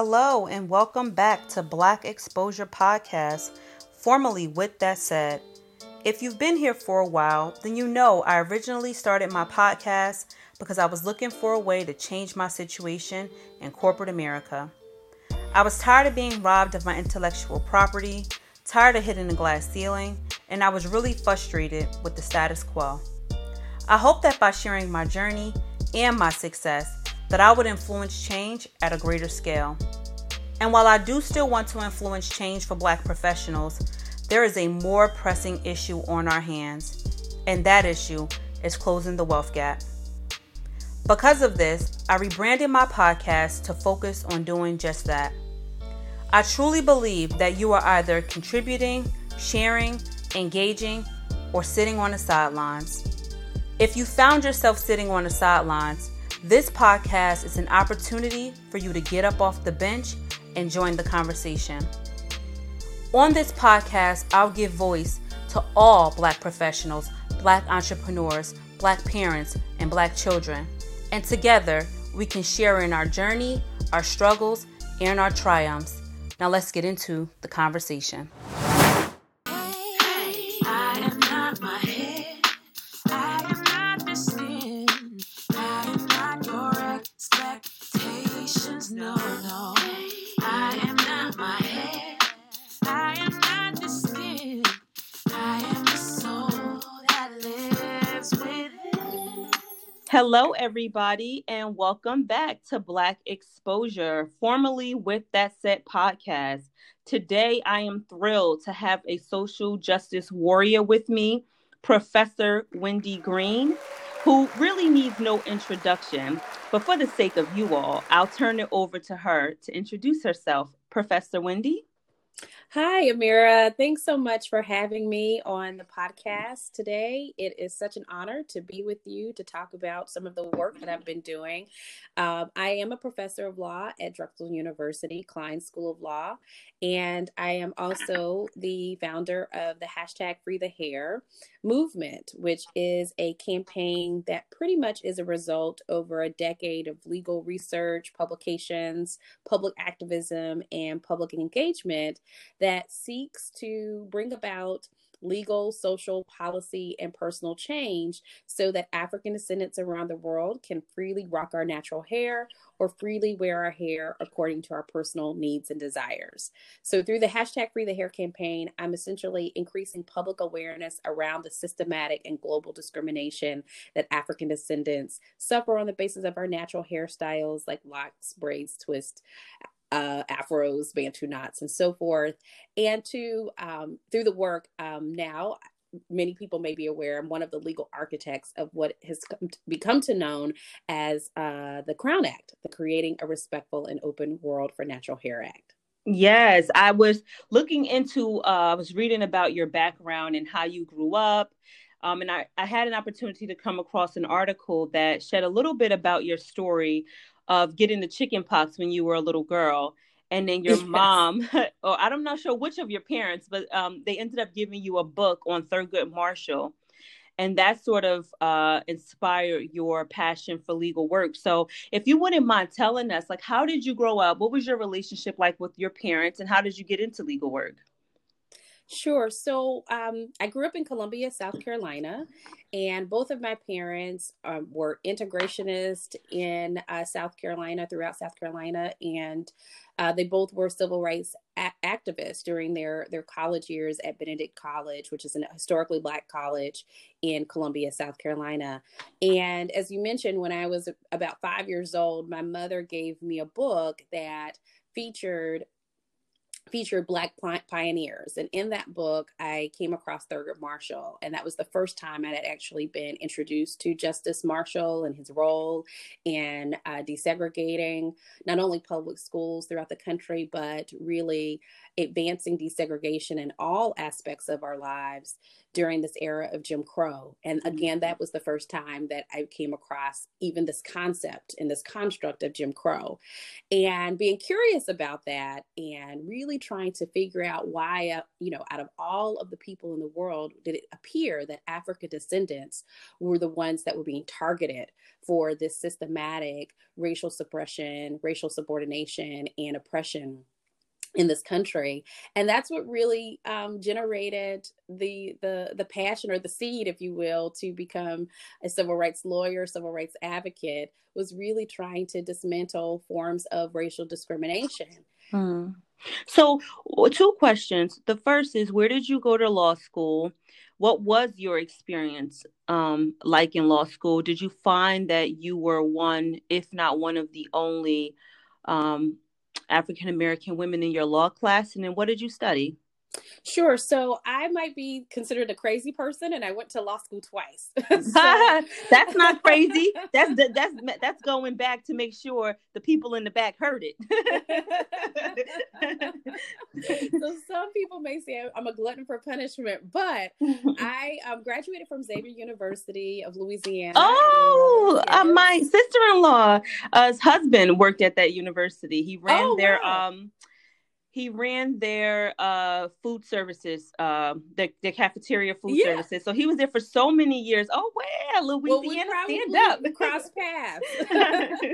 Hello, and welcome back to Black Exposure Podcast, formerly With That Said. If you've been here for a while, then you know I originally started my podcast because I was looking for a way to change my situation in corporate America. I was tired of being robbed of my intellectual property, tired of hitting the glass ceiling, and I was really frustrated with the status quo. I hope that by sharing my journey and my success, that I would influence change at a greater scale. And while I do still want to influence change for black professionals, there is a more pressing issue on our hands, and that issue is closing the wealth gap. Because of this, I rebranded my podcast to focus on doing just that. I truly believe that you are either contributing, sharing, engaging, or sitting on the sidelines. If you found yourself sitting on the sidelines, this podcast is an opportunity for you to get up off the bench and join the conversation. On this podcast, I'll give voice to all Black professionals, Black entrepreneurs, Black parents, and Black children. And together, we can share in our journey, our struggles, and our triumphs. Now, let's get into the conversation. Hello, everybody, and welcome back to Black Exposure, formerly with That Said podcast. Today, I am thrilled to have a social justice warrior with me, Professor Wendy Greene, who really needs no introduction. But for the sake of you all, I'll turn it over to her to introduce herself. Professor Wendy? Hi, Amira. Thanks so much for having me on the podcast today. It is such an honor to be with you to talk about some of the work that I've been doing. Um, I am a professor of law at Drexel University, Kline School of Law, and I am also the founder of the hashtag Free the Hair movement, which is a campaign that pretty much is a result over a decade of legal research, publications, public activism, and public engagement that seeks to bring about legal, social, policy, and personal change so that African descendants around the world can freely rock our natural hair or freely wear our hair according to our personal needs and desires. So, through the hashtag Free the Hair campaign, I'm essentially increasing public awareness around the systematic and global discrimination that African descendants suffer on the basis of our natural hairstyles like locks, braids, twists, uh, afros, bantu knots, and so forth. And to um, through the work um, now, many people may be aware, I'm one of the legal architects of what has to become to known as uh, the Crown Act, the Creating a Respectful and Open World for Natural Hair Act. Yes, I was looking into, uh, I was reading about your background and how you grew up. Um, and I, I had an opportunity to come across an article that shed a little bit about your story of getting the chicken pox when you were a little girl and then your yes. mom or i'm not sure which of your parents but um, they ended up giving you a book on thurgood marshall and that sort of uh, inspired your passion for legal work. So if you wouldn't mind telling us like how did you grow up? What was your relationship like with your parents and how did you get into legal work Sure. So um, I grew up in Columbia, South Carolina, and both of my parents um, were integrationists in uh, South Carolina, throughout South Carolina, and uh, they both were civil rights a- activists during their their college years at Benedict College, which is a historically black college in Columbia, South Carolina. And as you mentioned, when I was about five years old, my mother gave me a book that featured featured Black pioneers. And in that book, I came across Thurgood Marshall. And that was the first time I had actually been introduced to Justice Marshall and his role in uh, desegregating not only public schools throughout the country, but really advancing desegregation in all aspects of our lives during this era of Jim Crow. And Mm-hmm. again, that was the first time that I came across even this concept and this construct of Jim Crow. And being curious about that and really trying to figure out why, uh, you know, out of all of the people in the world, did it appear that African descendants were the ones that were being targeted for this systematic racial suppression, racial subordination, and oppression in this country and that's what really um, generated the the the passion or the seed if you will to become a civil rights lawyer civil rights advocate was really trying to dismantle forms of racial discrimination Hmm. So, two questions. The first is where did you go to law school? What was your experience um, like in law school? Did you find that you were one, if not one of the only um, African American women in your law class? And then what did you study? Sure so i might be considered a crazy person and i went to law school twice So- that's not crazy. That's that's that's going back to make sure the people in the back heard it. so some people may say I'm a glutton for punishment, but I um, graduated from Xavier University of Louisiana. Oh, uh, my sister-in-law's husband worked at that university. He ran Oh, their wow. um he ran their uh food services, um the, the cafeteria food Yeah. services. So he was there for so many years. Oh wow, well, we Louisiana, stand up. Cross paths.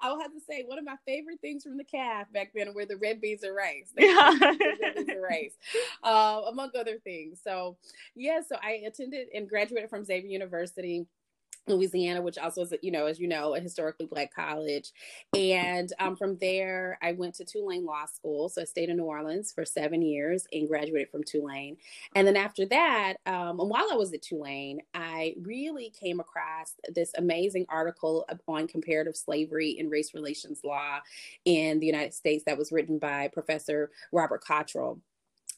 I will have to say one of my favorite things from the calf back then were the red beans and rice. They- the beans and rice, uh, among other things. So, yeah, so I attended and graduated from Xavier University. Louisiana, which also is, you know, as you know, a historically black college. And um, from there, I went to Tulane Law School. So I stayed in New Orleans for seven years and graduated from Tulane. And then after that, um, and while I was at Tulane, I really came across this amazing article on comparative slavery and race relations law in the United States that was written by Professor Robert Cottrol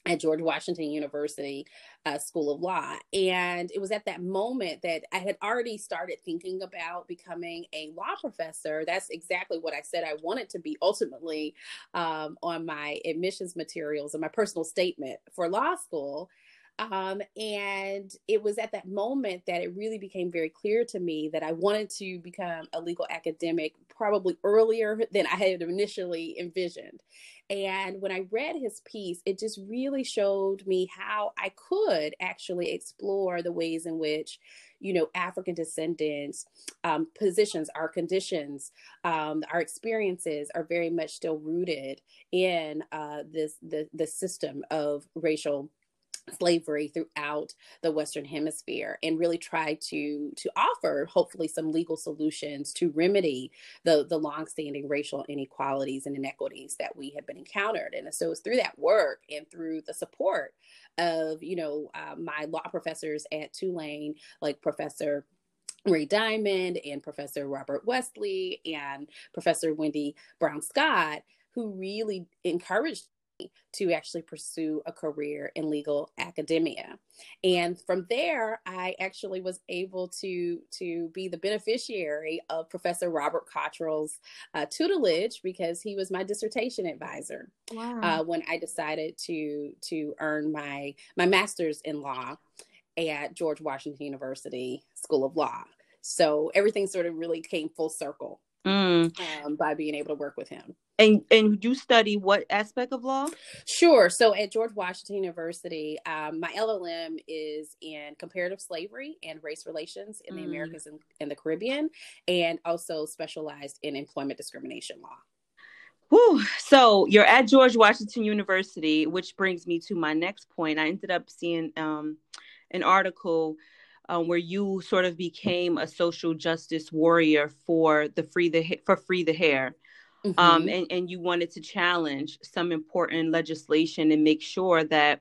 at George Washington University uh, School of Law. And it was at that moment that I had already started thinking about becoming a law professor. That's exactly what I said I wanted to be ultimately um, on my admissions materials and my personal statement for law school. Um, and it was at that moment that it really became very clear to me that I wanted to become a legal academic probably earlier than I had initially envisioned. And when I read his piece, it just really showed me how I could actually explore the ways in which, you know, African descendants, um, positions, our conditions, um, our experiences are very much still rooted in uh, this the the system of racial slavery throughout the western hemisphere and really try to to offer hopefully some legal solutions to remedy the the longstanding racial inequalities and inequities that we have been encountered. And so it's through that work and through the support of you know uh, my law professors at tulane like professor Ray Diamond and Professor Robert Westley and Professor Wendy Brown Scott, who really encouraged to actually pursue a career in legal academia. And from there, I actually was able to, to be the beneficiary of Professor Robert Cottrol's uh, tutelage because he was my dissertation advisor Wow. uh, when I decided to to earn my my master's in law at George Washington University School of Law. So everything sort of really came full circle Mm. um, by being able to work with him. And and you study what aspect of law? Sure. So at George Washington University, um, my LLM is in comparative slavery and race relations in the Mm. Americas and, and the Caribbean, and also specialized in employment discrimination law. Whew. So you're at George Washington University, which brings me to my next point. I ended up seeing um, an article um, where you sort of became a social justice warrior for the free the for free the hair, um, Mhm. and and you wanted to challenge some important legislation and make sure that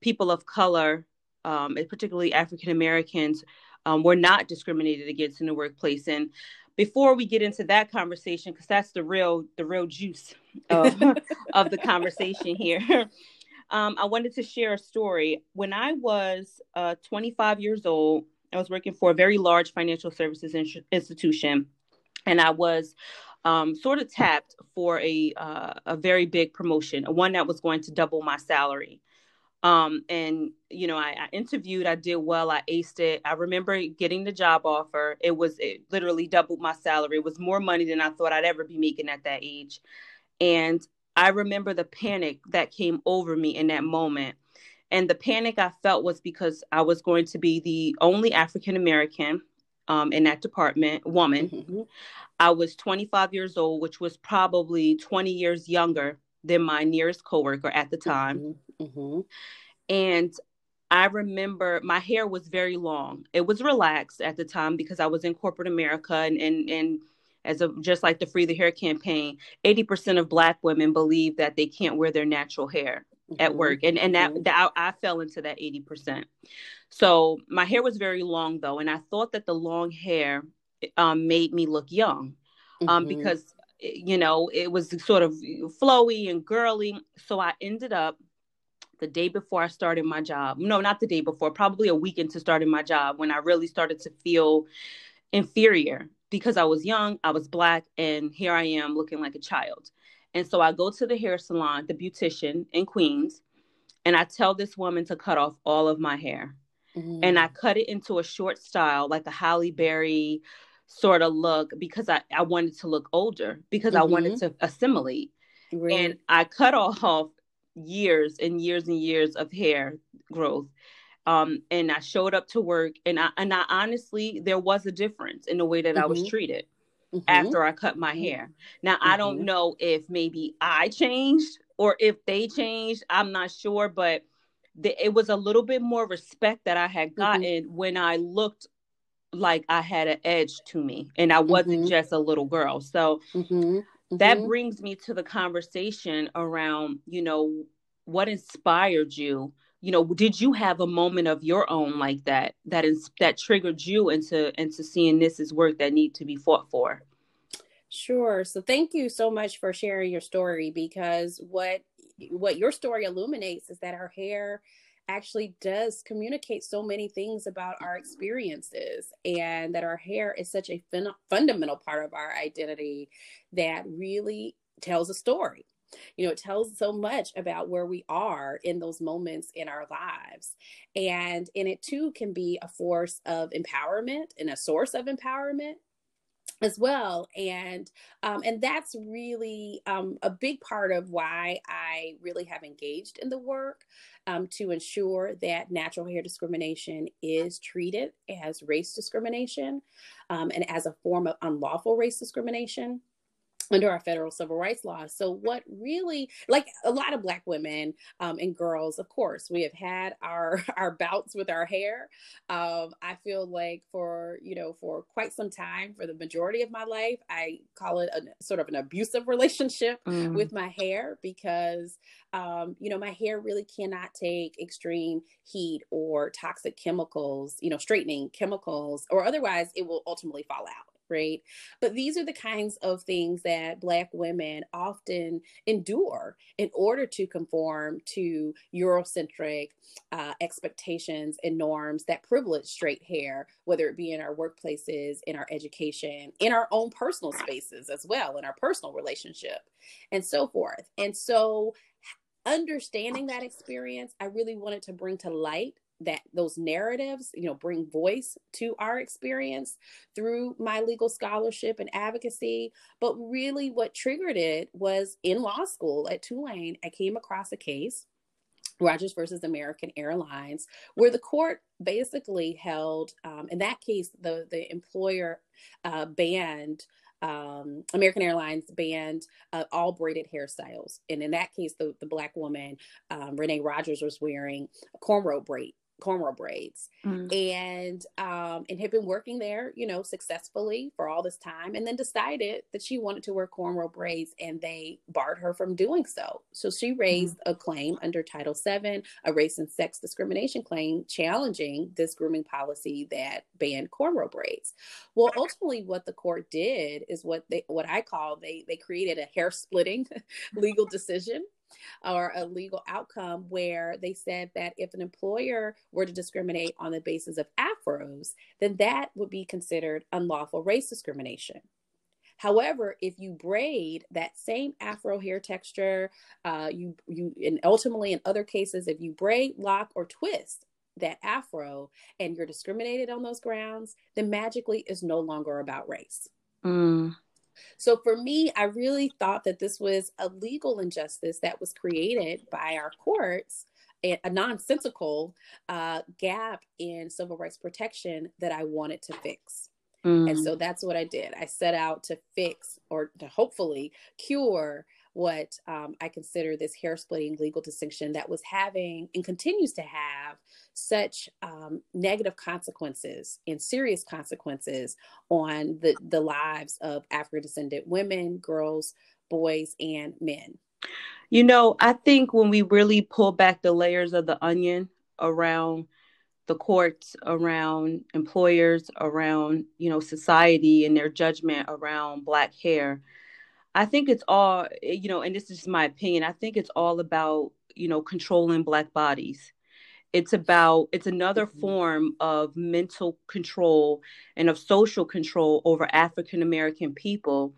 people of color, um, and particularly African Americans, um, were not discriminated against in the workplace. And before we get into that conversation, because that's the real the real juice of, of the conversation here. Um, I wanted to share a story. When I was uh, 25 years old, I was working for a very large financial services in- institution, and I was um, sort of tapped for a uh, a very big promotion, one that was going to double my salary. Um, and you know, I, I, interviewed, I did well, I aced it. I remember getting the job offer. It was it literally doubled my salary. It was more money than I thought I'd ever be making at that age. And I remember the panic that came over me in that moment. And the panic I felt was because I was going to be the only African American um, in that department, woman. Mm-hmm. I was 25 years old, which was probably 20 years younger than my nearest coworker at the time. Mm-hmm. Mm-hmm. And I remember my hair was very long. It was relaxed at the time because I was in corporate America and and, and as a just like the Free the Hair campaign, 80% of black women believe that they can't wear their natural hair mm-hmm. at work. And and that, mm-hmm. that I, I fell into that 80%. So my hair was very long though, and I thought that the long hair um, made me look young um, mm-hmm. because you know it was sort of flowy and girly. So I ended up the day before I started my job. No, not the day before, probably a week into starting my job when I really started to feel inferior because I was young, I was black, and here I am looking like a child. And so I go to the hair salon, the beautician in Queens, and I tell this woman to cut off all of my hair. Mm-hmm. And I cut it into a short style, like a Halle Berry sort of look, because I, I wanted to look older, because mm-hmm. I wanted mm-hmm. to assimilate. And I cut off years and years and years of hair growth. Um, and I showed up to work, and I and I honestly there was a difference in the way that mm-hmm. I was mm-hmm. treated mm-hmm. after I cut my hair. Now I don't mm-hmm. know if maybe I changed or if they changed. I'm not sure, but the, it was a little bit more respect that I had mm-hmm. gotten when I looked like I had an edge to me and I wasn't mm-hmm. just a little girl. So mm-hmm. that mm-hmm. brings me to the conversation around, you know, what inspired you? You know, did you have a moment of your own like that that is that triggered you into into seeing this as work that need to be fought for? Sure. So thank you so much for sharing your story because what what your story illuminates is that our hair actually does communicate so many things about our experiences and that our hair is such a fun- fundamental part of our identity that really tells a story you know it tells so much about where we are in those moments in our lives. And in it too can be a force of empowerment and a source of empowerment as well. And um, and that's really um, a big part of why i really have engaged in the work um, to ensure that natural hair discrimination is treated as race discrimination um, and as a form of unlawful race discrimination under our federal civil rights laws. So, what really, like a lot of Black women um, and girls, of course, we have had our our bouts with our hair. Um, I feel like for you know for quite some time, for the majority of my life, I call it a sort of an abusive relationship mm. with my hair because um, you know my hair really cannot take extreme heat or toxic chemicals, you know, straightening chemicals, or otherwise it will ultimately fall out right? But these are the kinds of things that Black women often endure in order to conform to Eurocentric uh, expectations and norms that privilege straight hair, whether it be in our workplaces, in our education, in our own personal spaces as well, in our personal relationship, and so forth. And so, understanding that experience, I really wanted to bring to light that those narratives you know bring voice to our experience through my legal scholarship and advocacy. But really what triggered it was in law school at tulane i came across a case Rogers versus American Airlines, where the court basically held, um, in that case, the the employer uh, banned um, American Airlines banned uh, all braided hairstyles, and in that case, the the black woman um, Renee Rogers was wearing a cornrow braid cornrow braids mm. and um and had been working there you know successfully for all this time and then decided that she wanted to wear cornrow braids and they barred her from doing so so she raised mm. a claim under title 7 a race and sex discrimination claim challenging this grooming policy that banned cornrow braids well ultimately what the court did is what they what i call they they created a hair splitting legal decision or a legal outcome where they said that if an employer were to discriminate on the basis of afros, then that would be considered unlawful race discrimination. However, if you braid that same afro hair texture, uh, you you and ultimately in other cases, if you braid, lock, or twist that afro and you're discriminated on those grounds, then magically is no longer about race. Mm. So for me, I really thought that this was a legal injustice that was created by our courts a nonsensical uh, gap in civil rights protection that I wanted to fix. Mm. And so that's what I did. I set out to fix or to hopefully cure what um, I consider this hair splitting legal distinction that was having and continues to have such um, negative consequences and serious consequences on the, the lives of African descendant women, girls, boys, and men. You know, I think when we really pull back the layers of the onion around the courts, around employers, around, you know, society and their judgment around black hair, I think it's all, you know, and this is just my opinion, I think it's all about, you know, controlling black bodies. It's about, it's another mm-hmm. form of mental control and of social control over African American people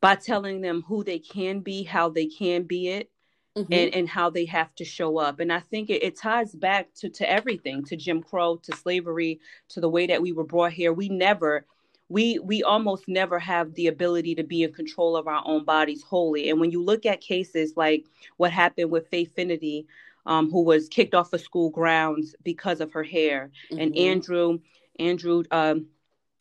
by telling them who they can be, how they can be it, mm-hmm. and, and how they have to show up. And I think it, it ties back to, to everything, to Jim Crow, to slavery, to the way that we were brought here. We never we we almost never have the ability to be in control of our own bodies wholly. And when you look at cases like what happened with Faith Fennidy, um, who was kicked off of school grounds because of her hair, mm-hmm. and Andrew Andrew um,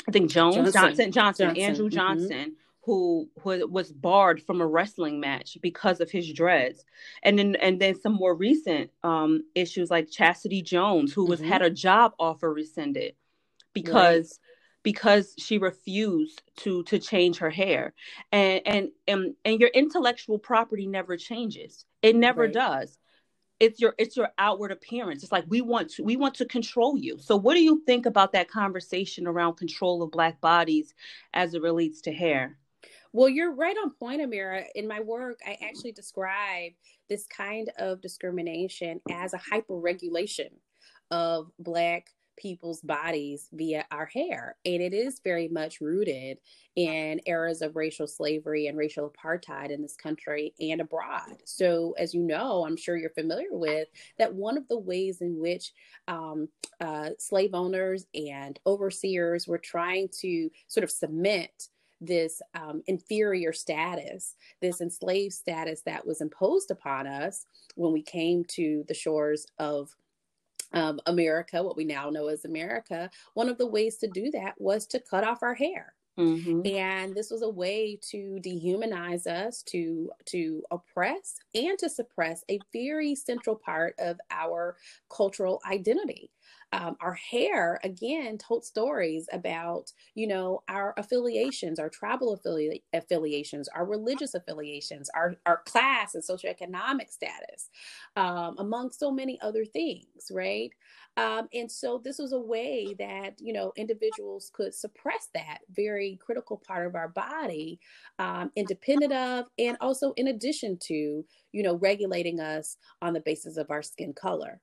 I think Jones Johnson Johnson, Johnson, Johnson. Andrew mm-hmm. Johnson. Mm-hmm who, who was barred from a wrestling match because of his dreads and then and then some more recent um, issues like chastity jones who was mm-hmm. had a job offer rescinded because right. because she refused to to change her hair and and and, and your intellectual property never changes it never right. does it's your it's your outward appearance. It's like we want to we want to control you. So what do you think about that conversation around control of black bodies as it relates to hair? Well, you're right on point, Amira. In my work, I actually describe this kind of discrimination as a hyper regulation of Black people's bodies via our hair. And it is very much rooted in eras of racial slavery and racial apartheid in this country and abroad. So, as you know, I'm sure you're familiar with that one of the ways in which um, uh, slave owners and overseers were trying to sort of cement this um, inferior status, this enslaved status that was imposed upon us when we came to the shores of um, America, what we now know as America, one of the ways to do that was to cut off our hair. Mm-hmm. And this was a way to dehumanize us, to to oppress and to suppress a very central part of our cultural identity um, our hair again told stories about you know our affiliations our tribal affili- affiliations our religious affiliations our, our class and socioeconomic status um, among so many other things right? Um, and so this was a way that you know individuals could suppress that very critical part of our body um, independent of and also in addition to you know regulating us on the basis of our skin color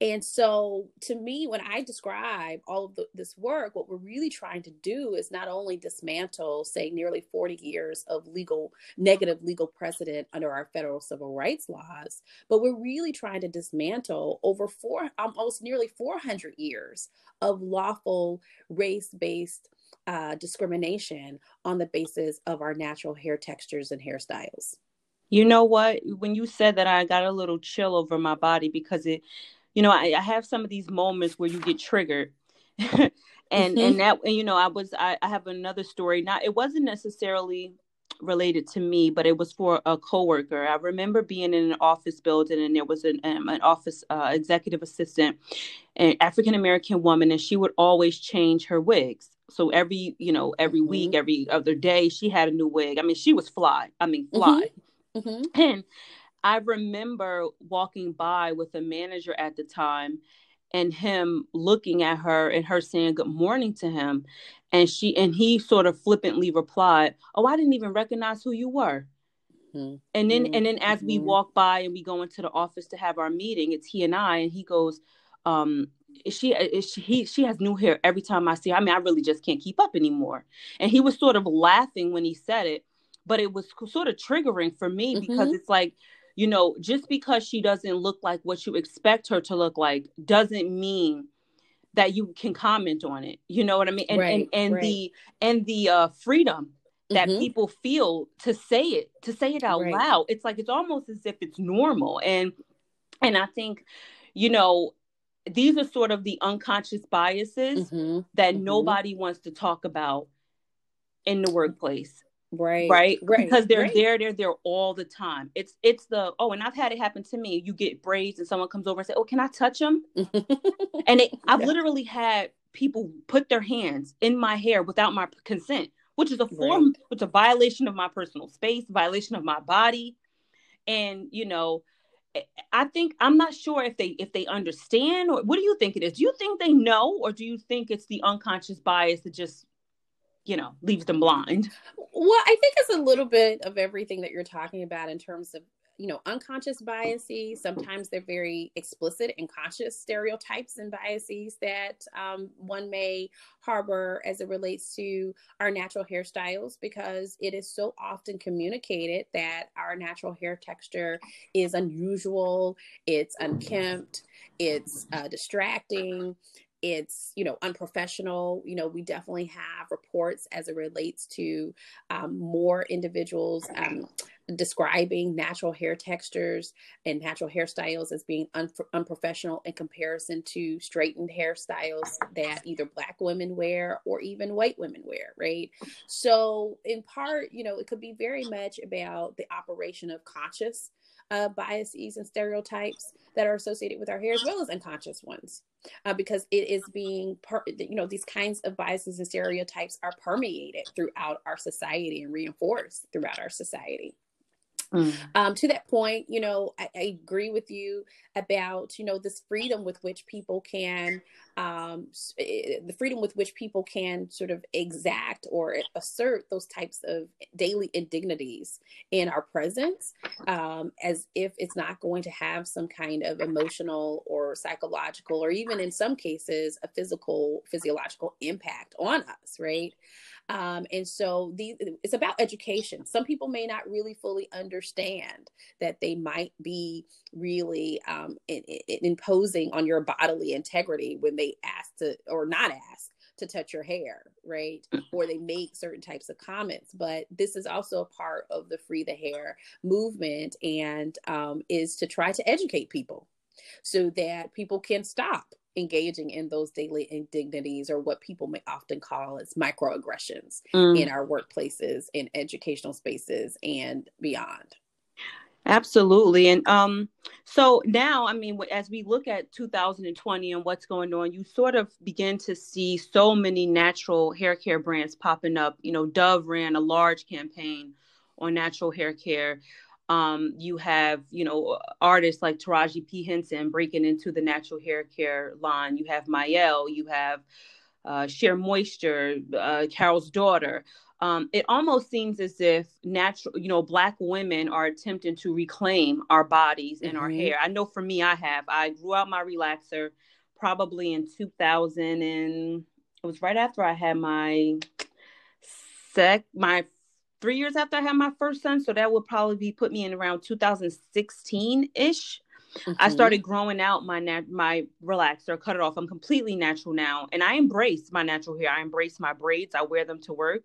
and so, to me, when I describe all of the, this work, what we're really trying to do is not only dismantle, say, nearly 40 years of legal, negative legal precedent under our federal civil rights laws, but we're really trying to dismantle over four, almost nearly 400 years of lawful race based uh, discrimination on the basis of our natural hair textures and hairstyles. You know what? When you said that, I got a little chill over my body because it, you know, I, I have some of these moments where you get triggered. and mm-hmm. and that and you know i was I, I have another story not it wasn't necessarily related to me but it was for a coworker i remember being in an office building and there was an, um, an office uh, executive assistant an african american woman and she would always change her wigs so every you know every mm-hmm. week every other day she had a new wig i mean she was fly i mean fly mm-hmm. Mm-hmm. and I remember walking by with a manager at the time and him looking at her and her saying good morning to him and she and he sort of flippantly replied oh i didn't even recognize who you were mm-hmm. and then mm-hmm. and then as we mm-hmm. walk by and we go into the office to have our meeting it's he and i and he goes um she she he, she has new hair every time I see her. I mean, I really just can't keep up anymore. And he was sort of laughing when he said it, but it was sort of triggering for me mm-hmm. because it's like, you know, just because she doesn't look like what you expect her to look like doesn't mean that you can comment on it. You know what I mean? And right, and, and right. the and the uh freedom that mm-hmm. people feel to say it, to say it out right. loud. It's like it's almost as if it's normal. And and I think, you know, these are sort of the unconscious biases mm-hmm. that mm-hmm. nobody wants to talk about in the workplace right right right because they're right. there they're there all the time it's it's the oh and i've had it happen to me you get braids and someone comes over and say oh can i touch them and it, i've yeah. literally had people put their hands in my hair without my consent which is a form right. which is a violation of my personal space violation of my body and you know eh, I think I'm not sure if they if they understand or what do you think it is? Do you think they know or do you think it's the unconscious bias that just you know leaves them blind? Well, I think it's a little bit of everything that you're talking about in terms of you know unconscious biases sometimes they're very explicit and conscious stereotypes and biases that um, one may harbor as it relates to our natural hairstyles because it is so often communicated that our natural hair texture is unusual it's unkempt it's uh, distracting it's you know unprofessional. You know we definitely have reports as it relates to um, more individuals um, describing natural hair textures and natural hairstyles as being un- unprofessional in comparison to straightened hairstyles that either black women wear or even white women wear right? So in part you know it could be very much about the operation of conscious uh, biases and stereotypes that are associated with our hair as well as unconscious ones uh, because it is being per- you know these kinds of biases and stereotypes are permeated throughout our society and reinforced throughout our society Mm. Um, to that point, you know, I, I, agree with you about, you know, this freedom with which people can, um, eh, the freedom with which people can sort of exact or assert those types of daily indignities in our presence, um, as if it's not going to have some kind of emotional or psychological, or even in some cases, a physical, physiological impact on us, right? Um, and so these, it's about education. Some people may not really fully understand that they might be really um, in, in imposing on your bodily integrity when they ask to or not ask to touch your hair, right? Mm. Or they make certain types of comments. But this is also a part of the free the hair movement and um, is to try to educate people so that people can stop engaging in those daily indignities or what people may often call as microaggressions mm. in our workplaces in educational spaces and beyond. Absolutely. And um so now i mean as we look at 2020 and what's going on you sort of begin to see so many natural hair care brands popping up. You know dove ran a large campaign on natural hair care um, you have, you know, artists like Taraji P. Henson breaking into the natural hair care line. You have Mielle, you have uh, SheaMoisture, uh, Carol's daughter. Um, it almost seems as if natural, you know, black women are attempting to reclaim our bodies and mm-hmm. our hair. I know for me, I have. I grew out my relaxer probably in 2000 and it was right after I had my sec my three years after I had my first son. So that would probably be put me in around 2016 ish. Mm-hmm. I started growing out my nat- my relaxer, cut it off. I'm completely natural now, and I embrace my natural hair. I embrace my braids. I wear them to work,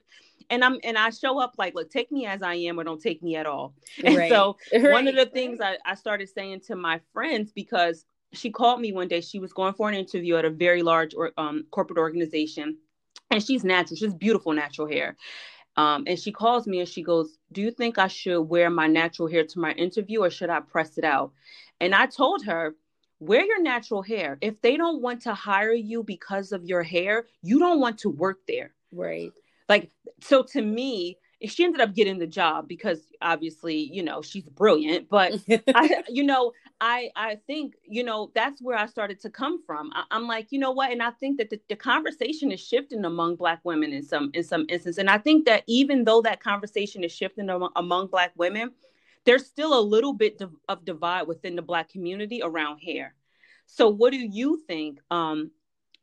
and I'm and I show up like, look, take me as I am, or don't take me at all. And right. so right. one of the things I, I started saying to my friends because she called me one day. She was going for an interview at a very large or, um, corporate organization, and she's natural. She's beautiful natural hair, um, and she calls me and she goes, Do you think I should wear my natural hair to my interview or should I press it out? And I told her, Wear your natural hair. If they don't want to hire you because of your hair, you don't want to work there. Right. Like, so to me, she ended up getting the job because obviously you know she's brilliant but I, you know i i think you know that's where i started to come from I, am like you know what and i think that the, the, conversation is shifting among black women in some in some instances and i think that even though that conversation is shifting among, among black women there's still a little bit of divide within the black community around hair So, what do you think? Um,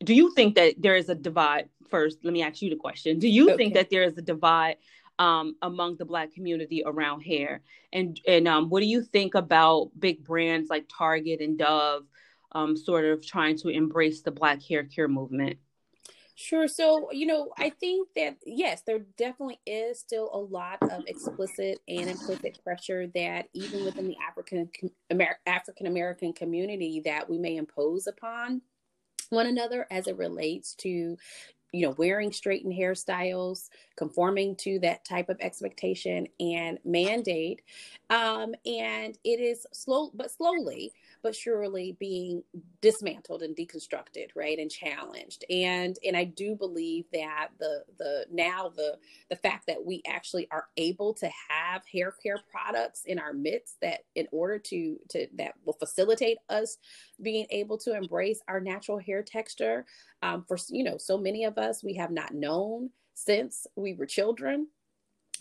do you think that there is a divide? First, let me ask you the question. Do you okay. think that there is a divide um, among the Black community around hair? And and um, what do you think about big brands like Target and Dove, um, sort of trying to embrace the Black hair care movement? Sure. So, you know, I think that yes, there definitely is still a lot of explicit and implicit pressure that even within the African African American community that we may impose upon one another as it relates to you know wearing straightened hairstyles conforming to that type of expectation and mandate. Um, and it is slow but slowly but surely being dismantled and deconstructed, right, and challenged. And and I do believe that the the now the the fact that we actually are able to have hair care products in our midst that in order to to that will facilitate us being able to embrace our natural hair texture. Um, for you know, so many of us we have not known since we were children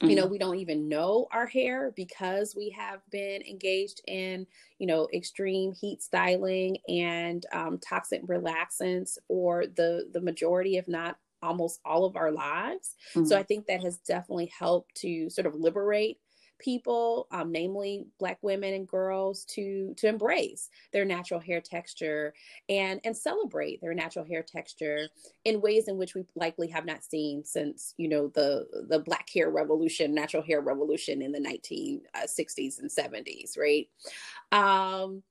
Mm-hmm. You know, we don't even know our hair because we have been engaged in, you know, extreme heat styling and um, toxic relaxants for the the majority, if not almost all of our lives. Mm-hmm. So I think that has definitely helped to sort of liberate people, um, namely Black women and girls, to to embrace their natural hair texture and and celebrate their natural hair texture in ways in which we likely have not seen since you know the the Black hair revolution, natural hair revolution in the 1960s uh, and 70s, right? Um,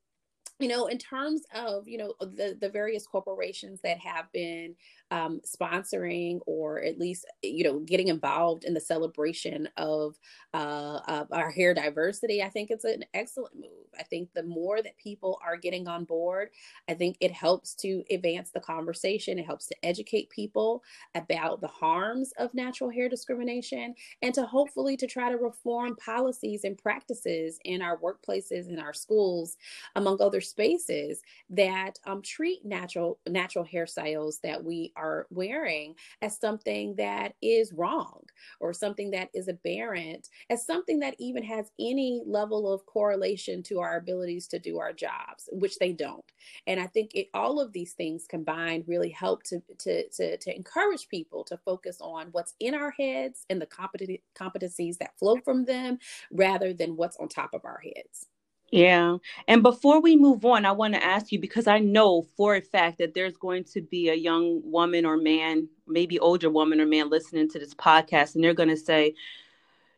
you know, in terms of you know the the various corporations that have been um, sponsoring or at least you know getting involved in the celebration of, uh, of our hair diversity i think it's an excellent move. I think the more that people are getting on board i think it helps to advance the conversation. It helps to educate people about the harms of natural hair discrimination and to hopefully to try to reform policies and practices in our workplaces in our schools among other spaces that um, treat natural natural hairstyles that we are wearing as something that is wrong or something that is aberrant, as something that even has any level of correlation to our abilities to do our jobs, which they don't. And I think it, all of these things combined really help to, to, to, to encourage people to focus on what's in our heads and the competencies that flow from them rather than what's on top of our heads. Yeah. And before we move on, I want to ask you because I know for a fact that there's going to be a young woman or man, maybe older woman or man listening to this podcast, and they're going to say,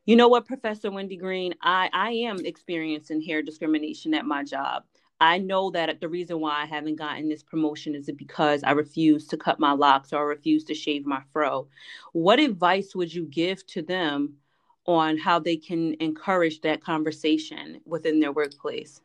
you know what, Professor Wendy Greene, I, I am experiencing hair discrimination at my job. I know that the reason why I haven't gotten this promotion is because I refuse to cut my locks or I refuse to shave my fro. What advice would you give to them on how they can encourage that conversation within their workplace.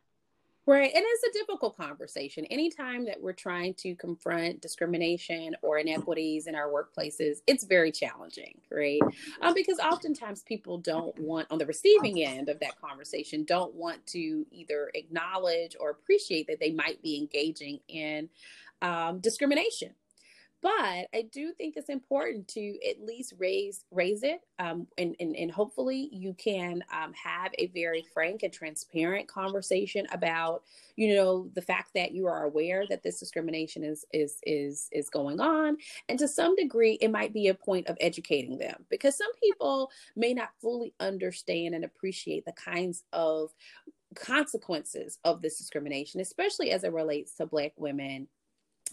Right. And it's a difficult conversation. Anytime that we're trying to confront discrimination or inequities in our workplaces, it's very challenging, right? Um, because oftentimes people don't want, on the receiving end of that conversation, don't want to either acknowledge or appreciate that they might be engaging in um, discrimination but I do think it's important to at least raise raise it, um, and, and and hopefully you can um, have a very frank and transparent conversation about you know the fact that you are aware that this discrimination is is is is going on, and to some degree it might be a point of educating them because some people may not fully understand and appreciate the kinds of consequences of this discrimination, especially as it relates to Black women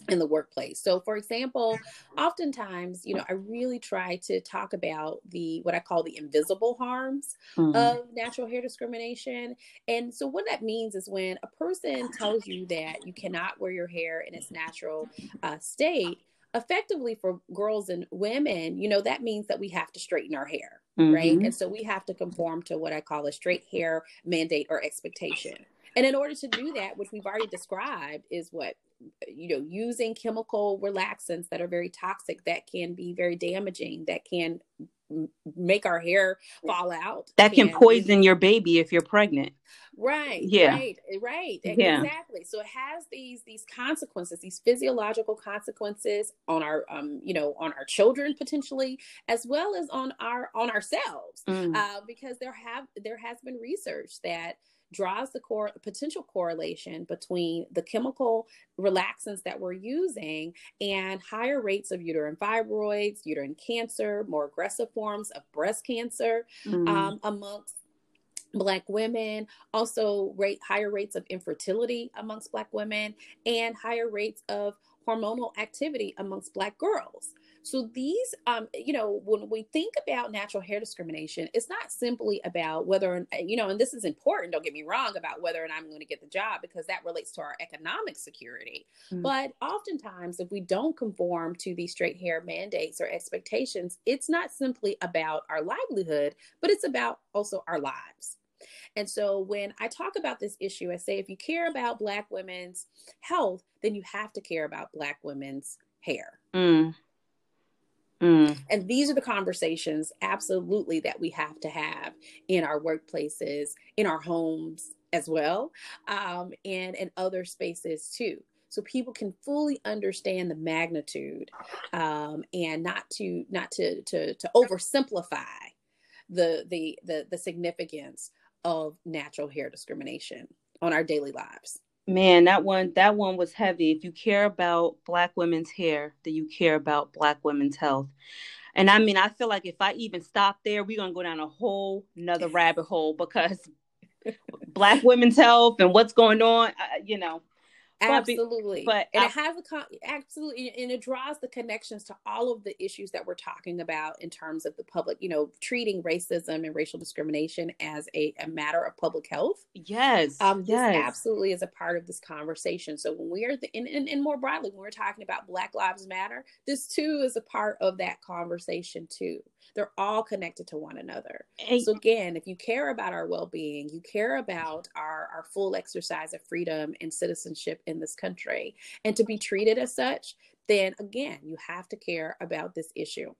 in the workplace. So for example, oftentimes, you know, I really try to talk about the what I call the invisible harms mm. of natural hair discrimination. And so what that means is when a person tells you that you cannot wear your hair in its natural uh, state, effectively for girls and women, you know, that means that we have to straighten our hair, mm-hmm. right? And so we have to conform to what I call a straight hair mandate or expectation. And in order to do that, which we've already described, is what you know using chemical relaxants that are very toxic that can be very damaging that can make our hair fall out that can, can poison your baby if you're pregnant Right. Yeah. Right. Right. Yeah. Exactly. So it has these these consequences, these physiological consequences on our um, you know, on our children potentially, as well as on our on ourselves. Mm. Uh, because there have there has been research that draws the core potential correlation between the chemical relaxants that we're using and higher rates of uterine fibroids, uterine cancer, more aggressive forms of breast cancer mm. um, amongst black women also rate higher rates of infertility amongst black women and higher rates of hormonal activity amongst black girls so these um you know when we think about natural hair discrimination it's not simply about whether you know and this is important don't get me wrong about whether or not i'm going to get the job because that relates to our economic security mm-hmm. but oftentimes if we don't conform to these straight hair mandates or expectations it's not simply about our livelihood but it's about also our lives and so when I talk about this issue, I say if you care about Black women's health, then you have to care about Black women's hair. Mm. Mm. And these are the conversations, absolutely, that we have to have in our workplaces, in our homes as well, um, and in other spaces too. So people can fully understand the magnitude um, and not to not to to to oversimplify the the the the significance of natural hair discrimination on our daily lives. Man, that one that one was heavy. If you care about black women's hair, then you care about black women's health. And I mean, I feel like if I even stop there, we're gonna go down a whole another rabbit hole because black women's health and what's going on, uh, you know, absolutely. but, and I, it has a con- absolutely and it draws the connections to all of the issues that we're talking about in terms of the public you know treating racism and racial discrimination as a, a matter of public health. Yes um this yes. absolutely is a part of this conversation. So when we're the and, and, and more broadly when we're talking about black lives matter this too is a part of that conversation too they're all connected to one another. So again, if you care about our well-being, you care about our, our full exercise of freedom and citizenship in this country, and to be treated as such, then again, you have to care about this issue.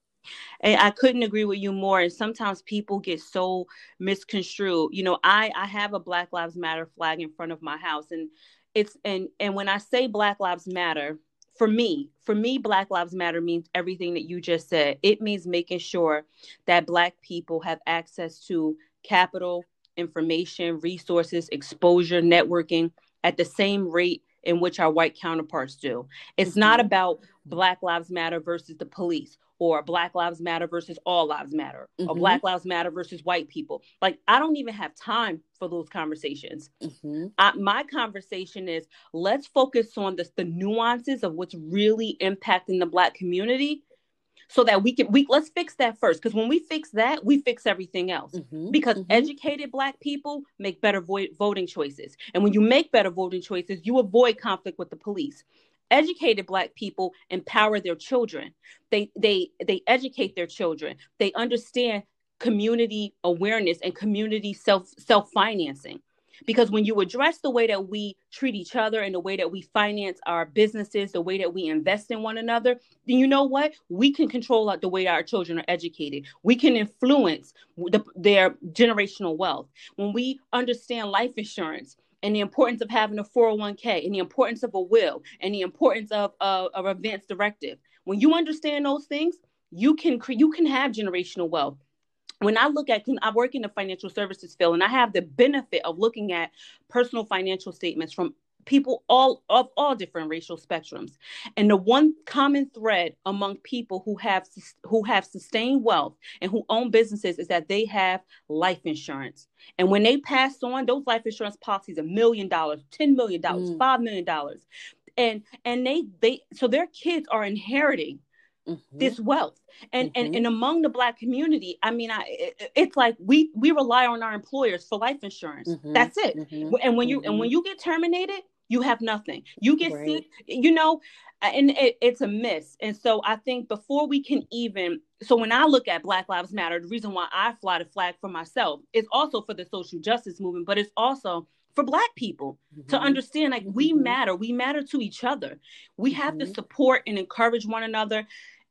And I couldn't agree with you more. And sometimes people get so misconstrued. You know, I I have a Black Lives Matter flag in front of my house, and it's and and when I say Black Lives Matter, for me, for me, Black Lives Matter means everything that you just said. It means making sure that Black people have access to capital, information, resources, exposure, networking at the same rate in which our white counterparts do. It's mm-hmm. not about Black Lives Matter versus the police or Black Lives Matter versus All Lives Matter mm-hmm. or Black Lives Matter versus white people. Like, I don't even have time for those conversations. Mm-hmm. I, my conversation is let's focus on the, the nuances of what's really impacting the Black community so that we can we let's fix that first because when we fix that we fix everything else mm-hmm, because mm-hmm. educated black people make better vo- voting choices and when you make better voting choices you avoid conflict with the police educated black people empower their children. They they they educate their children. They understand community awareness and community self self financing because when you address the way that we treat each other and the way that we finance our businesses the way that we invest in one another then you know what? We can control the way our children are educated. We can influence the, their generational wealth. When we understand life insurance and the importance of having a 401k and the importance of a will and the importance of, uh, of, of advance directive. When you understand those things you can you can have generational wealth. When I look at, I work in the financial services field, and I have the benefit of looking at personal financial statements from people all of all different racial spectrums and the one common thread among people who have who have sustained wealth and who own businesses is that they have life insurance and when they pass on those life insurance policies a million dollars ten million dollars mm. five million dollars and and they they so their kids are inheriting mm-hmm. this wealth and, mm-hmm. and and among the black community i mean i it, it's like we we rely on our employers for life insurance mm-hmm. that's it mm-hmm. and when you and when mm-hmm. you get terminated you have nothing you get right. sick you know and it, it's a miss and so i think before we can even so when i look at black lives matter the reason why i fly the flag for myself is also for the social justice movement but it's also for black people mm-hmm. to understand like we mm-hmm. matter we matter to each other we have to mm-hmm. support and encourage one another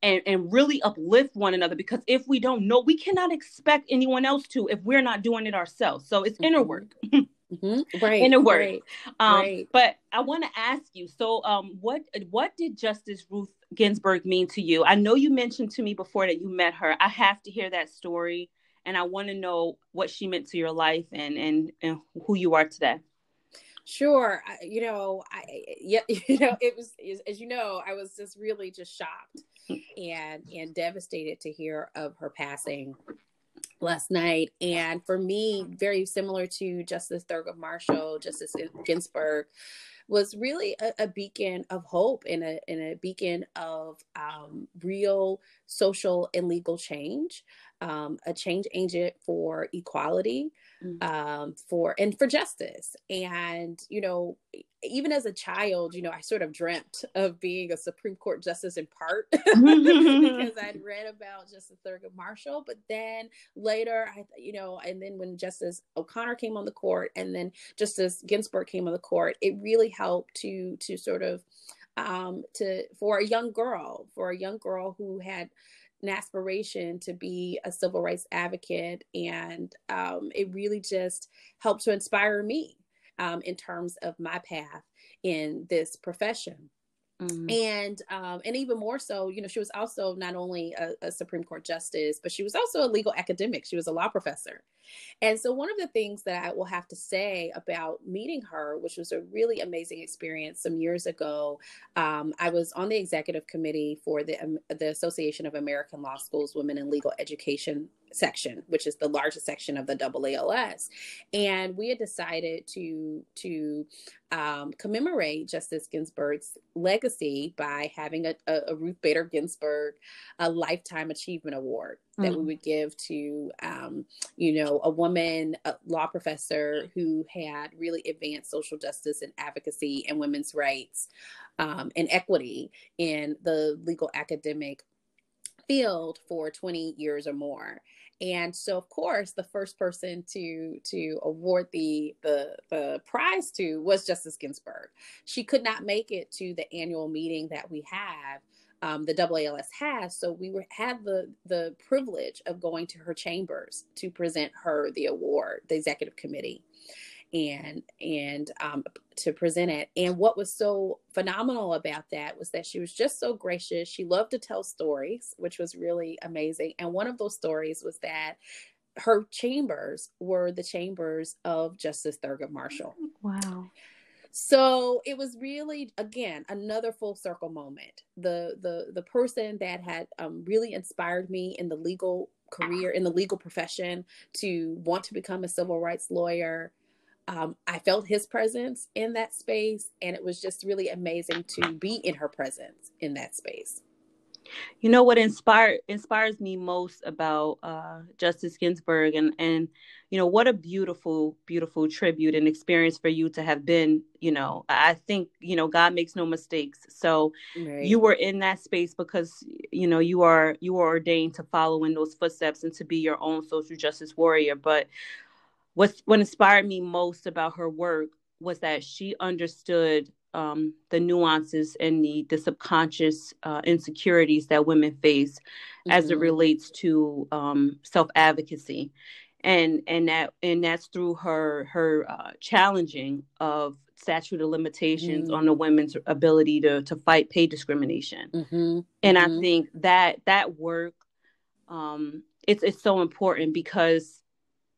and, and really uplift one another because if we don't know, we cannot expect anyone else to if we're not doing it ourselves. So it's inner mm-hmm. work. Mm-hmm. Right. In a word. Right. Um, right. But I want to ask you. So, um, what what did Justice Ruth Ginsburg mean to you? I know you mentioned to me before that you met her. I have to hear that story, and I want to know what she meant to your life and and and who you are today. Sure. I, you know, I yeah, you know, it was as you know, I was just really just shocked and and devastated to hear of her passing last night. And for me, very similar to Justice Thurgood Marshall, Justice Ginsburg, was really a, a, beacon of hope and a, and a beacon of um, real social and legal change, um, a change agent for equality, mm-hmm. um, for and for justice. And you know, even as a child, you know, I sort of dreamt of being a Supreme Court justice in part because I'd read about Justice Thurgood Marshall. But then later, I, you know, and then when Justice O'Connor came on the court, and then Justice Ginsburg came on the court, it really helped to to sort of um, to for a young girl, for a young girl who had an aspiration to be a civil rights advocate, and um, it really just helped to inspire me um, in terms of my path in this profession. Mm-hmm. And um, and even more so, you know, she was also not only a, a, Supreme Court justice, but she was also a legal academic. She was a law professor. And so one of the things that I will have to say about meeting her, which was a really amazing experience some years ago, um, I was on the executive committee for the um, the Association of American Law Schools Women in Legal Education section, which is the largest section of the AALS. And we had decided to to um, commemorate Justice Ginsburg's legacy by having a, a, a, Ruth Bader Ginsburg a Lifetime Achievement Award that mm-hmm. we would give to, um, you know, a woman, a law professor who had really advanced social justice and advocacy and women's rights um, and equity in the legal academic field for 20 years or more and so of course the first person to to award the the the prize to was justice ginsburg she could not make it to the annual meeting that we have um, the AALS has. So we were had the the privilege of going to her chambers to present her the award, the executive committee and and um, to present it. And what was so phenomenal about that was that she was just so gracious. She loved to tell stories, which was really amazing. And one of those stories was that her chambers were the chambers of Justice Thurgood Marshall. Wow. So it was really again another full circle moment. The the the person that had um, really inspired me in the legal career in the legal profession to want to become a civil rights lawyer um, I felt his presence in that space, and it was just really amazing to be in her presence in that space. You know what inspired inspires me most about uh, Justice Ginsburg, and and you know what a beautiful, beautiful tribute and experience for you to have been. You know, I think you know God makes no mistakes. So right. you were in that space because you know you are you are ordained to follow in those footsteps and to be your own social justice warrior. But what what inspired me most about her work was that she understood um, the nuances and the the subconscious uh, insecurities that women face mm-hmm. as it mm-hmm. relates to um, self advocacy, and and that and that's through her her uh, challenging of statute of limitations mm-hmm. on the women's ability to to fight pay discrimination, mm-hmm. and I mm-hmm. think that that work um, it's it's so important because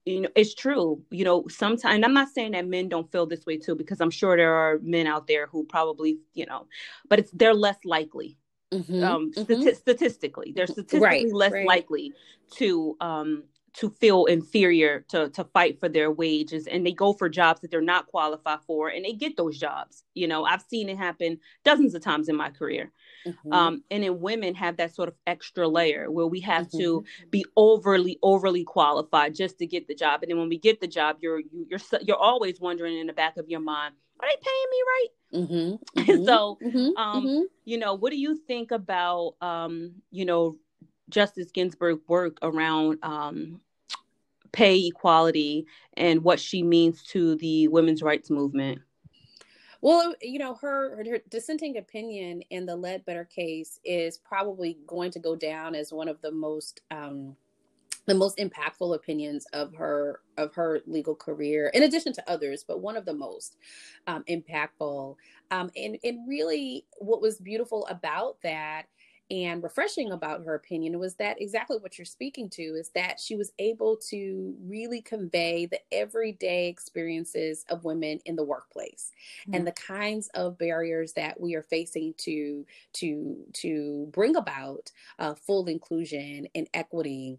you know it's true you know sometimes i'm not saying that men don't feel this way too because i'm sure there are men out there who probably you know but it's they're less likely mm-hmm, um mm-hmm. Stati- statistically they're statistically right, less right. likely to um to feel inferior to to fight for their wages and they go for jobs that they're not qualified for and they get those jobs you know i've seen it happen dozens of times in my career Mm-hmm. Um, and then women have that sort of extra layer where we have mm-hmm. to be overly, overly qualified just to get the job. And then when we get the job, you're you, are you you're always wondering in the back of your mind, are they paying me right? Mm-hmm. so, mm-hmm. um, mm-hmm. you know, what do you think about, um, you know, Justice Ginsburg work around um, pay equality and what she means to the women's rights movement? Well, you know, her, her dissenting opinion in the Ledbetter case is probably going to go down as one of the most um, the most impactful opinions of her of her legal career in addition to others but one of the most um, impactful um, and and really what was beautiful about that and refreshing about her opinion was that exactly what you're speaking to is that she was able to really convey the everyday experiences of women in the workplace mm-hmm. and the kinds of barriers that we are facing to to to bring about uh, full inclusion and equity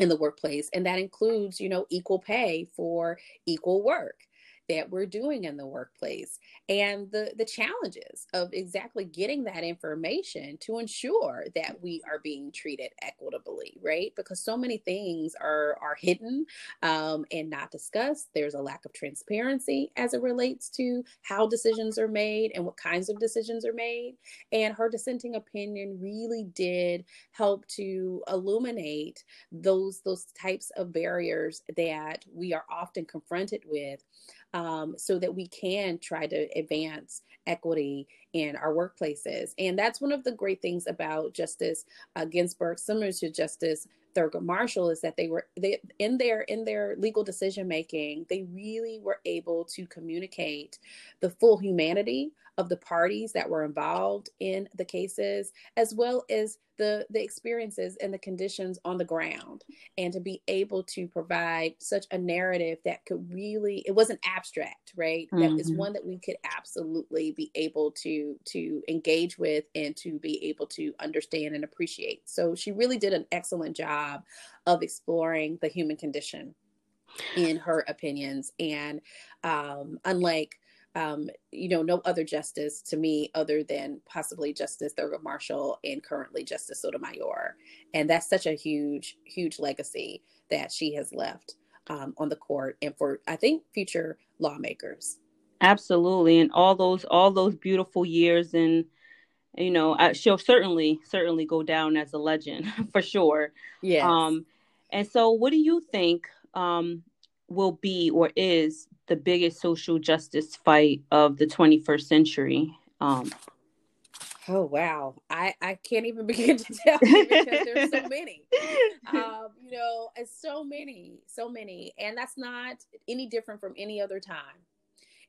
in the workplace and that includes you know equal pay for equal work that we're doing in the workplace and the the challenges of exactly getting that information to ensure that we are being treated equitably right? Because so many things are are hidden um, and not discussed. There's a lack of transparency as it relates to how decisions are made and what kinds of decisions are made. And her dissenting opinion really did help to illuminate those those types of barriers that we are often confronted with um, so that we can try to advance equity in our workplaces. And that's one of the great things about Justice uh, Ginsburg, similar to Justice Thurgood Marshall, is that they were they in their in their legal decision making, they really were able to communicate the full humanity of the parties that were involved in the cases, as well as the the experiences and the conditions on the ground. And to be able to provide such a narrative that could really it wasn't abstract right? Mm-hmm. that is one that we could absolutely be able to to engage with and to be able to understand and appreciate. So she really did an excellent job of exploring the human condition in her opinions and um, unlike um, you know, no other justice to me other than possibly Justice Thurgood Marshall and currently Justice Sotomayor. And that's such a huge, huge legacy that she has left um, on the court and for, I think, future lawmakers. Absolutely. And all those, all those beautiful years and, you know, I, she'll certainly, certainly go down as a legend for sure. Yeah. Um, and so what do you think um, will be or is the biggest social justice fight of the 21st century. Um, oh wow, I I can't even begin to tell you because there's so many. Um, you know, it's so many, so many, and that's not any different from any other time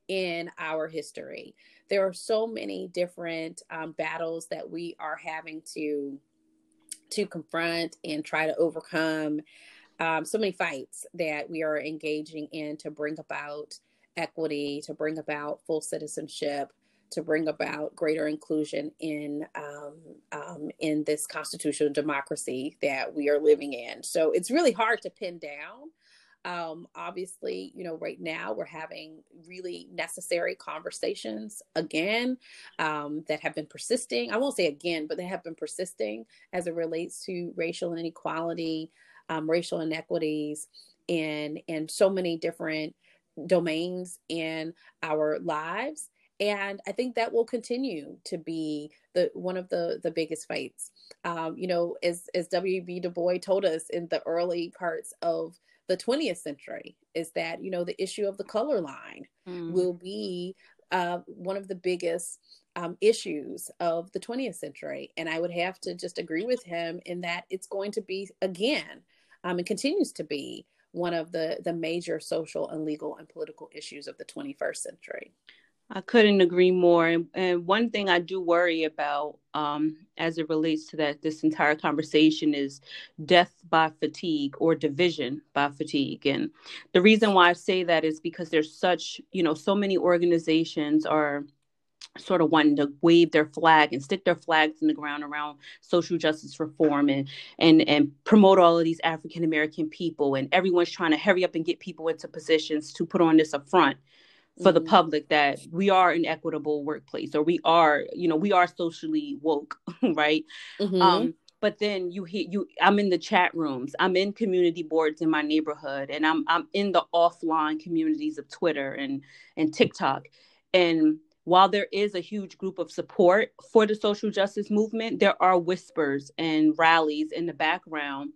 in our history. There are so many different um, battles that we are having to to confront and try to overcome um, so many fights that we are engaging in to bring about equity, to bring about full citizenship, to bring about greater inclusion in um, um, in this constitutional democracy that we are living in. So it's really hard to pin down. Um, obviously, you know, right now we're having really necessary conversations again um, that have been persisting. I won't say again, but they have been persisting as it relates to racial inequality, um, racial inequities in in so many different domains in our lives and i think that will continue to be the one of the the biggest fights um, you know as as w.b du bois told us in the early parts of the 20th century is that you know the issue of the color line mm. will be uh, one of the biggest um, issues of the 20th century and i would have to just agree with him in that it's going to be again um, and continues to be one of the, the major social and legal and political issues of the 21st century. I couldn't agree more. And, and one thing I do worry about um, as it relates to that, this entire conversation is death by fatigue or division by fatigue. And the reason why I say that is because there's such, you know, so many organizations are sort of wanting to wave their flag and stick their flags in the ground around social justice reform and and and promote all of these African American people and everyone's trying to hurry up and get people into positions to put on this affront for mm-hmm. the public that we are an equitable workplace or we are you know we are socially woke right mm-hmm. um but then you hear you i'm in the chat rooms i'm in community boards in my neighborhood and i'm i'm in the offline communities of twitter and and tiktok and while there is a huge group of support for the social justice movement, there are whispers and rallies in the background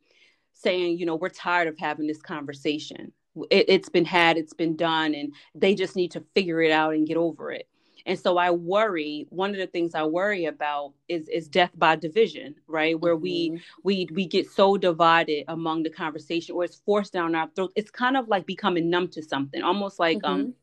saying, you know, we're tired of having this conversation. It, has been had, it's been done, and they just need to figure it out and get over it. and so i worry one of the things i worry about is is death by division right where mm-hmm. we we we get so divided among the conversation or it's forced down our throats it's kind of like becoming numb to something almost like um, mm-hmm. um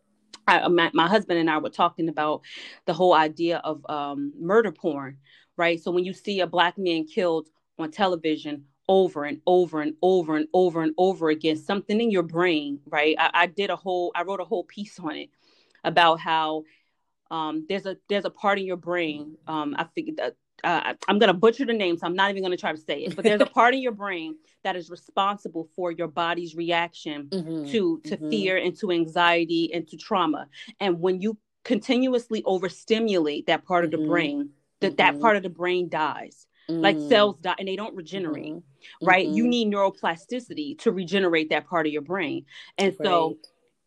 I, my, my, husband and I were talking about the whole idea of um, murder porn, right? So when you see a black man killed on television over and over and over and over and over again, something in your brain, right? I, I did a whole, I wrote a whole piece on it about how um, there's a there's a part in your brain. Um, I figured that uh, I'm going to butcher the name, so I'm not even going to try to say it. But there's a part in your brain that is responsible for your body's reaction mm-hmm. to to mm-hmm. fear and to anxiety and to trauma. And when you continuously overstimulate that part mm-hmm. of the mm-hmm. brain, that that mm-hmm. part of the brain dies. Like mm. cells die and they don't regenerate, mm-hmm. right? You need neuroplasticity to regenerate that part of your brain. And right. so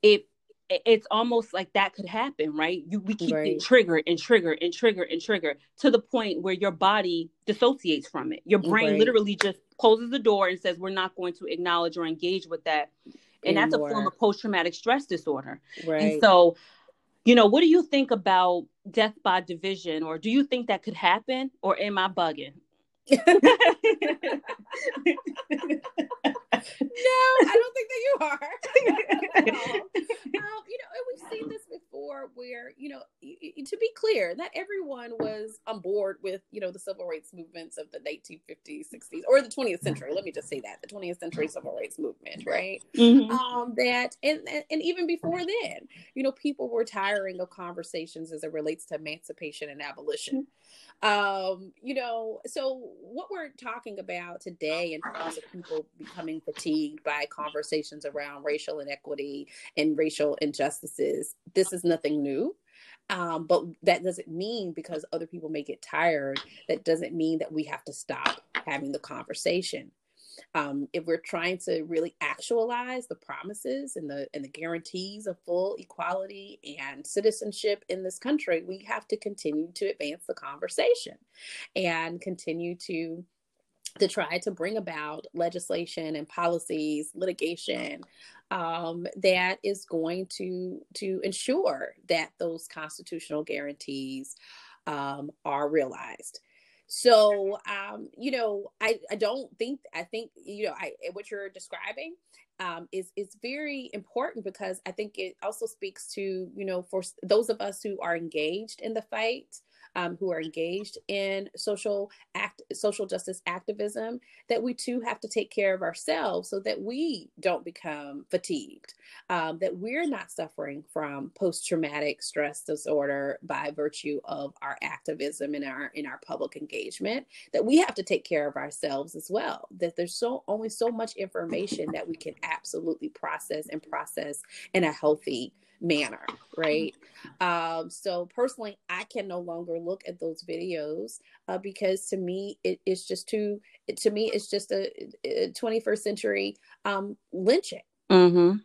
if it's almost like that could happen, right? You we keep right. triggered and triggered and triggered and triggered to the point where your body dissociates from it. Your brain right. literally just closes the door and says, "We're not going to acknowledge or engage with that," and Anymore. that's a form of post traumatic stress disorder. Right. And so, you know, what do you think about death by division, or do you think that could happen, or am I bugging? No, I don't think that you are. um, you know, and we've seen this before where, you know, to be clear, not everyone was on board with, you know, the civil rights movements of the 1950s, 60s, or the 20th century. Let me just say that the 20th century civil rights movement, right? Mm-hmm. Um, that, and, and even before then, you know, people were tiring of conversations as it relates to emancipation and abolition. Um, you know, so what we're talking about today in terms of people becoming fatigued by conversations around racial inequity and racial injustices, this is nothing new. Um, but that doesn't mean because other people may get tired, that doesn't mean that we have to stop having the conversation um, if we're trying to really actualize the promises and the and the guarantees of full equality and citizenship in this country, we have to continue to advance the conversation and continue to to try to bring about legislation and policies, litigation um, that is going to to ensure that those constitutional guarantees um, are realized. So, um, you know, I, I don't think, I think, you know, I, what you're describing um, is, is very important because I think it also speaks to, you know, for those of us who are engaged in the fight, um, who are engaged in social act, social justice activism, that we too have to take care of ourselves so that we don't become fatigued, um, that we're not suffering from post-traumatic stress disorder by virtue of our activism and our in our public engagement. That we have to take care of ourselves as well. That there's so only so much information that we can absolutely process and process in a healthy manner, right? Um, so personally, I can no longer look at those videos uh, because to me, it, it's just too. It, to me, it's just a, a 21st century um, lynching. Mm-hmm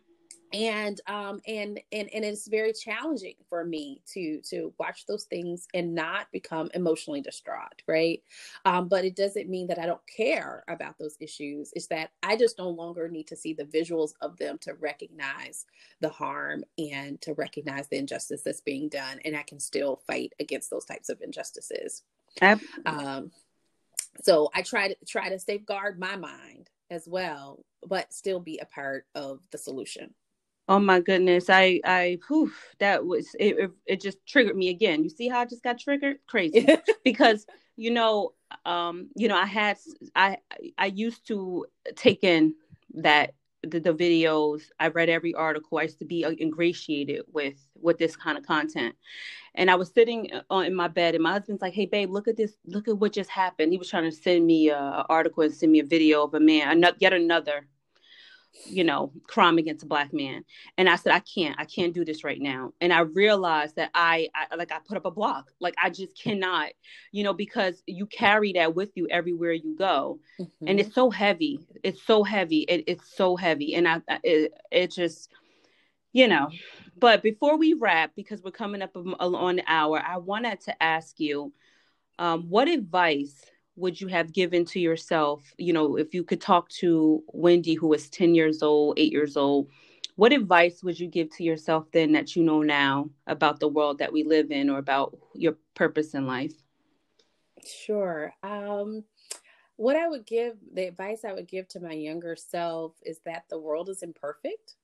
and um and and and it's very challenging for me to to watch those things and not become emotionally distraught right? Um but it doesn't mean that i don't care about those issues. It's that i just no longer need to see the visuals of them to recognize the harm and to recognize the injustice that's being done and i can still fight against those types of injustices. Um so i try to try to safeguard my mind as well but still be a part of the solution Oh my goodness, I I whew, that was it, it, just triggered me again. You see how I just got triggered? Crazy. because you know, um, you know, I had I I used to take in that the, the videos, I read every article. I used to be uh, ingratiated with with this kind of content. And I was sitting uh, in my bed, and my husband's like, "Hey, babe, look at this! Look at what just happened." He was trying to send me an article and send me a video of a man, yet another you know, crime against a black man. And I said, I can't, I can't do this right now. And I realized that I, I like, I put up a block. Like, I just cannot, you know, because you carry that with you everywhere you go. Mm-hmm. And it's so heavy. It's so heavy. It, it's so heavy. And I, it, it just, you know, but before we wrap, because we're coming up on the hour, I wanted to ask you, um, what advice would you have given to yourself you know if you could talk to wendy who was 10 years old 8 years old what advice would you give to yourself then that you know now about the world that we live in or about your purpose in life? Sure. Um, what I would give, the advice I would give to my younger self is that the world is imperfect.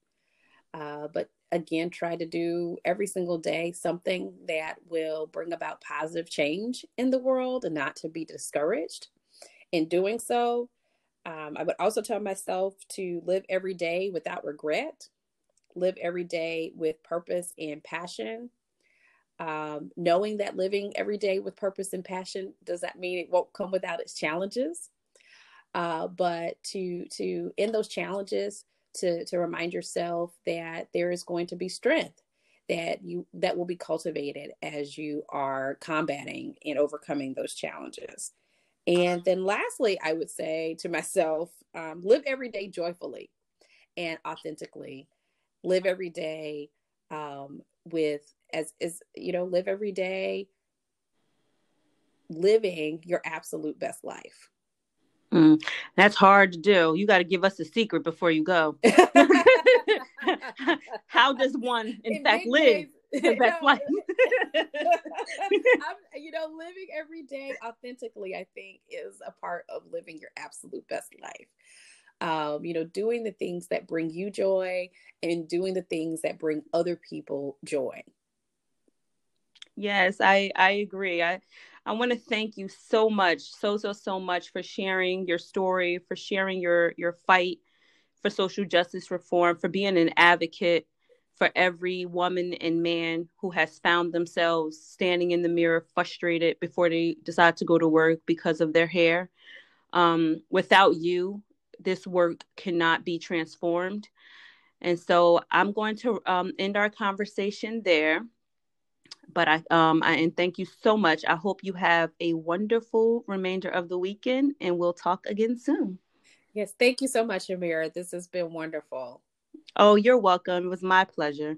Uh, but again, try to do every single day something that will bring about positive change in the world and not to be discouraged. In doing so, um, I would also tell myself to live every day without regret, live every day with purpose and passion. Um, knowing that living every day with purpose and passion does that mean it won't come without its challenges, uh, but to to end those challenges to to remind yourself that there is going to be strength that you that will be cultivated as you are combating and overcoming those challenges and then lastly, I would say to myself, um, live every day joyfully and authentically. Live every day um, with as is you know, live every day living your absolute best life. Mm, that's hard to do. You got to give us a secret before you go. How does one, in, in fact, live? The best life. you know, living every day authentically, I think, is a part of living your absolute best life. Um, you know, doing the things that bring you joy and doing the things that bring other people joy. Yes, I I agree. I I want to thank you so much, so so so much for sharing your story, for sharing your your fight for social justice reform, for being an advocate for every woman and man who has found themselves standing in the mirror frustrated before they decide to go to work because of their hair. Um, without you, this work cannot be transformed. And so I'm going to um, end our conversation there. But I, um, I, and thank you so much. I hope you have a wonderful remainder of the weekend, and we'll talk again soon. Yes, thank you so much, Amira. This has been wonderful. Oh, you're welcome. It was my pleasure.